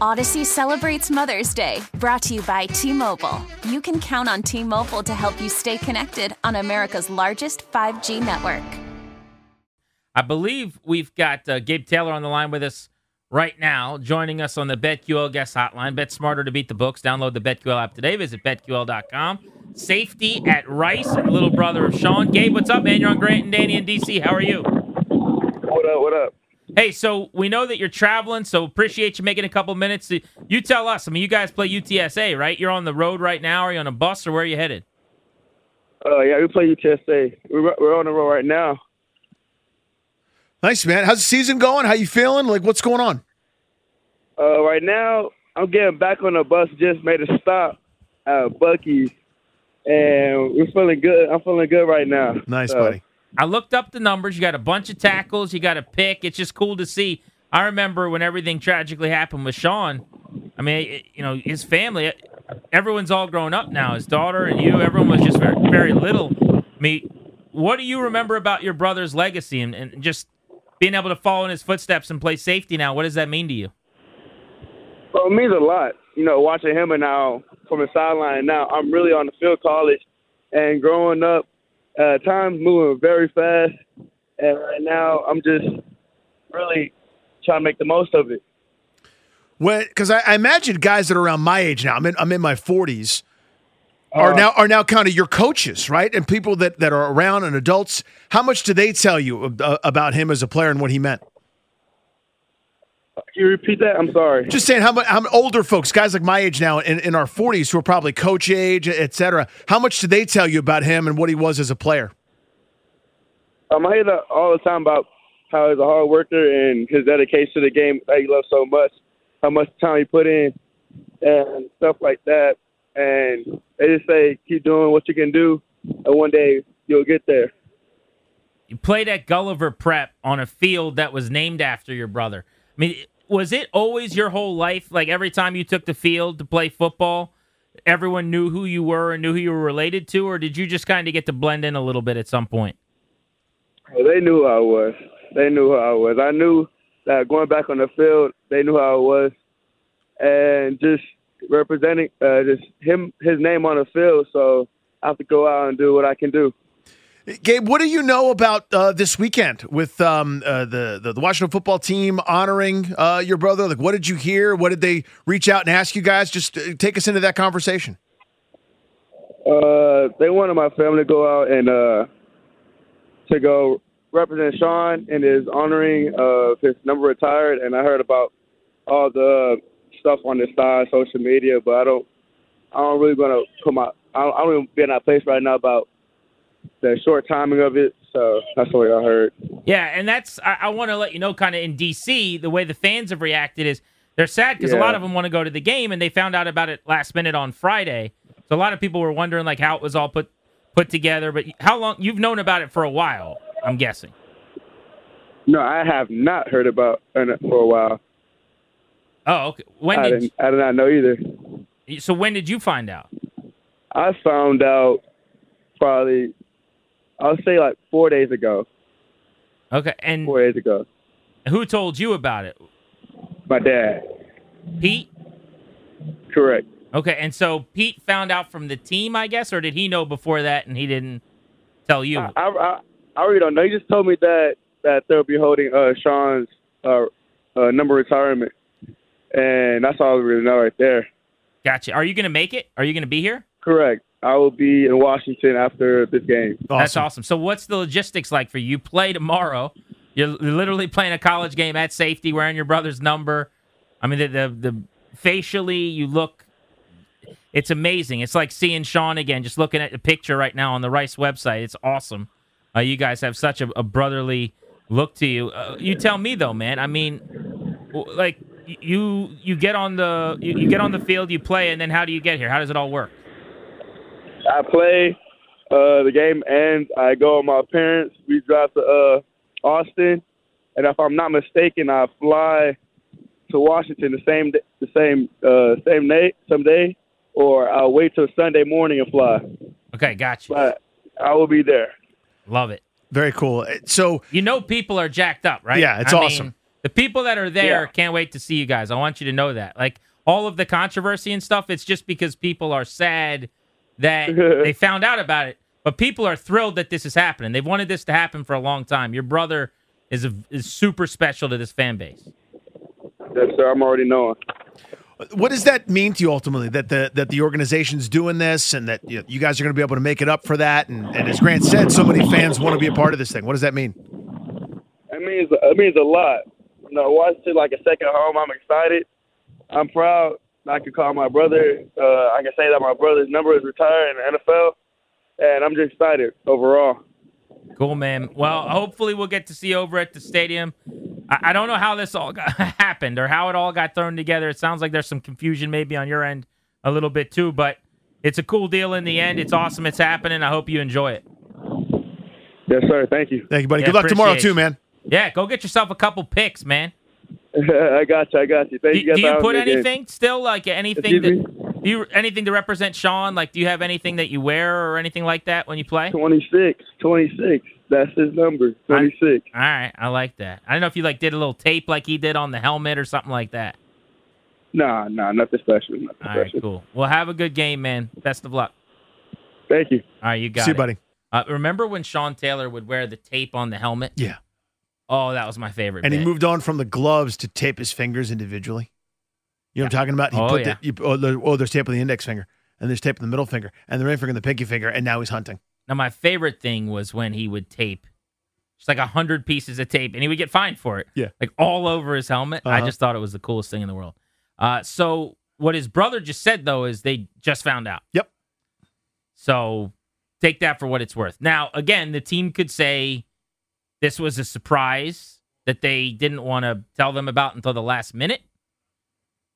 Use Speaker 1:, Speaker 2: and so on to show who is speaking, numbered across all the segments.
Speaker 1: Audacy celebrates Mother's Day, brought to you by T Mobile. You can count on T Mobile to help you stay connected on America's largest 5G network.
Speaker 2: I believe we've got uh, Gabe Taylor on the line with us right now, joining us on the BetQL guest hotline. Bet smarter to beat the books. Download the BetQL app today. Visit betql.com. Safety at Rice, little brother of Sean. Gabe, what's up, man? You're on Grant and Danny in DC. How are you?
Speaker 3: What up? What up?
Speaker 2: Hey, so we know that you're traveling, so appreciate you making a couple minutes. You tell us. I mean, you guys play UTSA, right? You're on the road right now. Are you on a bus or where are you headed?
Speaker 3: Uh, yeah, we play UTSA. We're, we're on the road right now.
Speaker 4: Nice, man. How's the season going? How you feeling? Like, what's going on?
Speaker 3: Uh, right now, I'm getting back on the bus. Just made a stop at Buc-ee's, and we're feeling good. I'm feeling good right now.
Speaker 4: Nice,
Speaker 3: So,
Speaker 4: buddy.
Speaker 2: I looked up the numbers. You got a bunch of tackles. You got a pick. It's just cool to see. I remember when everything tragically happened with Sean. I mean, you know, his family. Everyone's all grown up now. His daughter and you. Everyone was just very, very little. I mean, what do you remember about your brother's legacy and, and just being able to follow in his footsteps and play safety now? What does that mean to you?
Speaker 3: Well, it means a lot. You know, watching him and now from the sideline. Now I'm really on the field college, and growing up, uh, time's moving very fast, and right now I'm just really trying to make the most of it.
Speaker 4: When because I, I imagine guys that are around my age now. I'm in I'm in my 40s. Are
Speaker 3: Uh,
Speaker 4: now are now kind of your coaches, right? And people that, that are around and adults. How much do they tell you uh, about him as a player and what he meant?
Speaker 3: Can you repeat that? I'm sorry.
Speaker 4: Just saying, how much? How many older folks, guys like my age now, in, in our 40s, who are probably coach age, et cetera. How much do they tell you about him and what he was as a player?
Speaker 3: Um, I hear that all the time about how he's a hard worker and his dedication to the game that he loves so much, how much time he put in, and stuff like that. And they just say, keep doing what you can do, and one day you'll get there.
Speaker 2: You played at Gulliver Prep on a field that was named after your brother. I mean, was it always your whole life? Like every time you took the field to play football, everyone knew who you were and knew who you were related to, or did you just kind of get to blend in a little bit at some point?
Speaker 3: Well, they knew who I was. They knew who I was. I knew that going back on the field, they knew who I was, and just representing uh, just him, his name on the field. So I have to go out and do what I can do.
Speaker 4: Gabe, what do you know about uh, this weekend with um, uh, the, the Washington football team honoring uh, your brother? Like, what did you hear? What did they reach out and ask you guys? Just uh, take us into that conversation.
Speaker 3: Uh, they wanted my family to go out and uh, to go represent Sean in his honoring of his number retired. And I heard about all the stuff on the side, social media, but I don't, I don't really gonna put my, I don't, I don't even be in that place right now about the short timing of it. So that's what I heard.
Speaker 2: Yeah, and that's I, I want to let you know, kind of in DC, the way the fans have reacted is they're sad because a lot of them want to go to the game, and they found out about it last minute on Friday. So a lot of people were wondering like how it was all put put together. But how long you've known about it for a while? I'm guessing.
Speaker 3: No, I have not heard about it for a while.
Speaker 2: Oh, okay. When
Speaker 3: I
Speaker 2: did
Speaker 3: didn't, I did not know either.
Speaker 2: so? When did you find out?
Speaker 3: I found out probably, I'll say like four days ago.
Speaker 2: Okay, and
Speaker 3: Four days ago.
Speaker 2: who told you about it?
Speaker 3: My dad.
Speaker 2: Pete.
Speaker 3: Correct.
Speaker 2: Okay, and so Pete found out from the team, I guess, or did he know before that and he didn't tell you?
Speaker 3: I, I I really don't know. He just told me that that they'll be holding uh Sean's uh, uh number retirement, and that's all I really know right there.
Speaker 2: Gotcha. Are you going to make it? Are you going to be here?
Speaker 3: Correct. I will be in Washington after this game.
Speaker 2: That's awesome. So, what's the logistics like for you? You play tomorrow. You're literally playing a college game at safety, wearing your brother's number. I mean, the the, the facially you look. It's amazing. It's like seeing Sean again. Just looking at the picture right now on the Rice website, it's awesome. Uh, you guys have such a, a brotherly look to you. Uh, you tell me though, man. I mean, like you you get on the you, you get on the field, you play, and then how do you get here? How does it all work?
Speaker 3: I play. Uh, the game ends. I go with my parents. We drive to uh, Austin, and if I'm not mistaken, I fly to Washington the same day, the same uh, same day, someday, or I'll wait till Sunday morning and fly.
Speaker 2: Okay, got you.
Speaker 3: But I will be there.
Speaker 2: Love it.
Speaker 4: Very cool. So
Speaker 2: You know people are jacked up, right?
Speaker 4: Yeah, it's
Speaker 2: I mean,
Speaker 4: awesome.
Speaker 2: the people that are there
Speaker 3: Yeah.
Speaker 2: can't wait to see you guys. I want you to know that. Like all of the controversy and stuff, it's just because people are sad that they found out about it. But people are thrilled that this is happening. They've wanted this to happen for a long time. Your brother is a, is super special to this fan base.
Speaker 3: Yes, sir. I'm already knowing.
Speaker 4: what does that mean to you ultimately that the that the organization's doing this and that you, you guys are going to be able to make it up for that and, and as Grant said, so many fans want to be a part of this thing. What does that mean?
Speaker 3: It means it means a lot. You know, Washington like a second home. I'm excited. I'm proud. I can call my brother. Uh, I can say that my brother's number is retired in the NFL, and I'm just excited overall.
Speaker 2: Cool, man. Well, hopefully we'll get to see you over at the stadium. I, I don't know how this all got, happened or how it all got thrown together. It sounds like there's some confusion maybe on your end a little bit too, but it's a cool deal in the end. It's awesome. It's happening. I hope you enjoy it.
Speaker 3: Yes, sir. Thank you.
Speaker 4: Thank you, buddy.
Speaker 2: Yeah,
Speaker 4: Good luck tomorrow
Speaker 2: appreciate
Speaker 4: too, man.
Speaker 2: Yeah, go get yourself a couple picks, man.
Speaker 3: I got you. I got you. Thank
Speaker 2: Do,
Speaker 3: you. guys
Speaker 2: do you put
Speaker 3: me again.
Speaker 2: anything still like anything that do you anything to represent Sean? Like, do you have anything that you wear or anything like that when you play?
Speaker 3: 26. 26. That's his number. 26.
Speaker 2: All right, I like that. I don't know if you like did a little tape like he did on the helmet or something like that.
Speaker 3: Nah, nah, nothing special. Nothing
Speaker 2: All right,
Speaker 3: special.
Speaker 2: cool. Well, have a good game, man. Best of luck.
Speaker 3: Thank you.
Speaker 2: All right, you got
Speaker 4: See you,
Speaker 2: it.
Speaker 4: buddy.
Speaker 2: Uh, remember when Sean Taylor would wear the tape on the helmet?
Speaker 4: Yeah.
Speaker 2: Oh, that was my favorite.
Speaker 4: And he moved on from the gloves to tape his fingers individually. You know what I'm talking about? He
Speaker 2: Oh,
Speaker 4: put
Speaker 2: yeah.
Speaker 4: the, you, oh, there- oh, there's tape on the index finger, and there's tape on the middle finger, and the ring finger and the pinky finger, and now he's hunting.
Speaker 2: Now, my favorite thing was when he would tape just like a hundred pieces of tape, and he would get fined for it.
Speaker 4: Yeah.
Speaker 2: like all over his helmet. I
Speaker 4: Uh-huh.
Speaker 2: just thought it was the coolest thing in the world. Uh, so what his brother just said though is they just found out.
Speaker 4: Yep.
Speaker 2: So take that for what it's worth. Now, again, the team could say this was a surprise that they didn't want to tell them about until the last minute.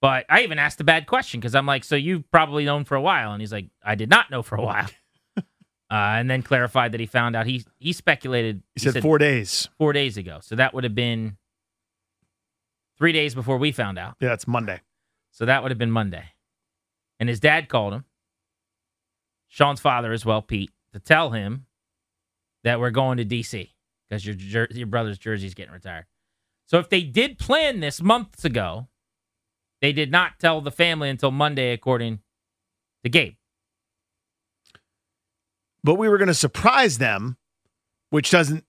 Speaker 2: But I even asked a bad question because I'm like, so you've probably known for a while, and he's like, I did not know for a while. uh, and then clarified that he found out. He he speculated.
Speaker 4: He, said, four days.
Speaker 2: four days ago, so that would have been three days before we found out.
Speaker 4: Yeah, it's Monday.
Speaker 2: So that would have been Monday. And his dad called him, Sean's father as well, Pete, to tell him that we're going to DC because your jer- your brother's jersey's getting retired. So if they did plan this months ago, they did not tell the family until Monday, according to Gabe.
Speaker 4: But we were going to surprise them, which doesn't.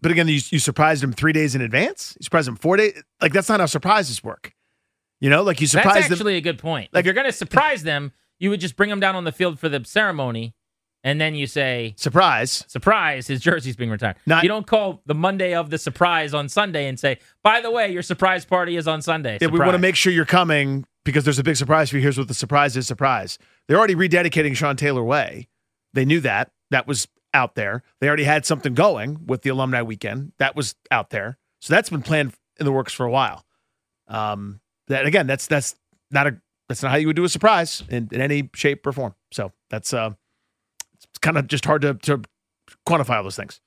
Speaker 4: But again, you, you surprised them three days in advance. You surprised them four days. Like that's not how surprises work. You know, like you
Speaker 2: That's
Speaker 4: surprise them.
Speaker 2: actually a good point.
Speaker 4: Like-
Speaker 2: if you're going to surprise them, you would just bring them down on the field for the ceremony, and then you say,
Speaker 4: Surprise.
Speaker 2: surprise, his jersey's being retired.
Speaker 4: Not-
Speaker 2: you don't call the Monday of the surprise on Sunday and say, by the way, your surprise party is on Sunday.
Speaker 4: Yeah, we want to make sure you're coming because there's a big surprise for you. Here's what the surprise is. Surprise. They're already rededicating Sean Taylor Way. They knew that. That was out there. They already had something going with the alumni weekend. That was out there. So that's been planned in the works for a while. Um, that again, that's that's not a that's not how you would do a surprise in, in any shape or form. So that's uh it's kind of just hard to, to quantify all those things.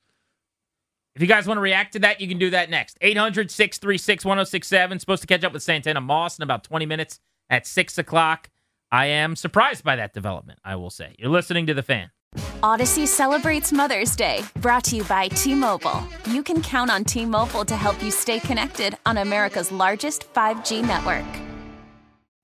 Speaker 2: If you guys want to react to that, you can do that next. 800 636 1067. Supposed to catch up with Santana Moss in about 20 minutes at 6 o'clock. I am surprised by that development, I will say. You're listening to The Fan.
Speaker 1: Audacy celebrates Mother's Day, brought to you by T Mobile. You can count on T Mobile to help you stay connected on America's largest 5G network.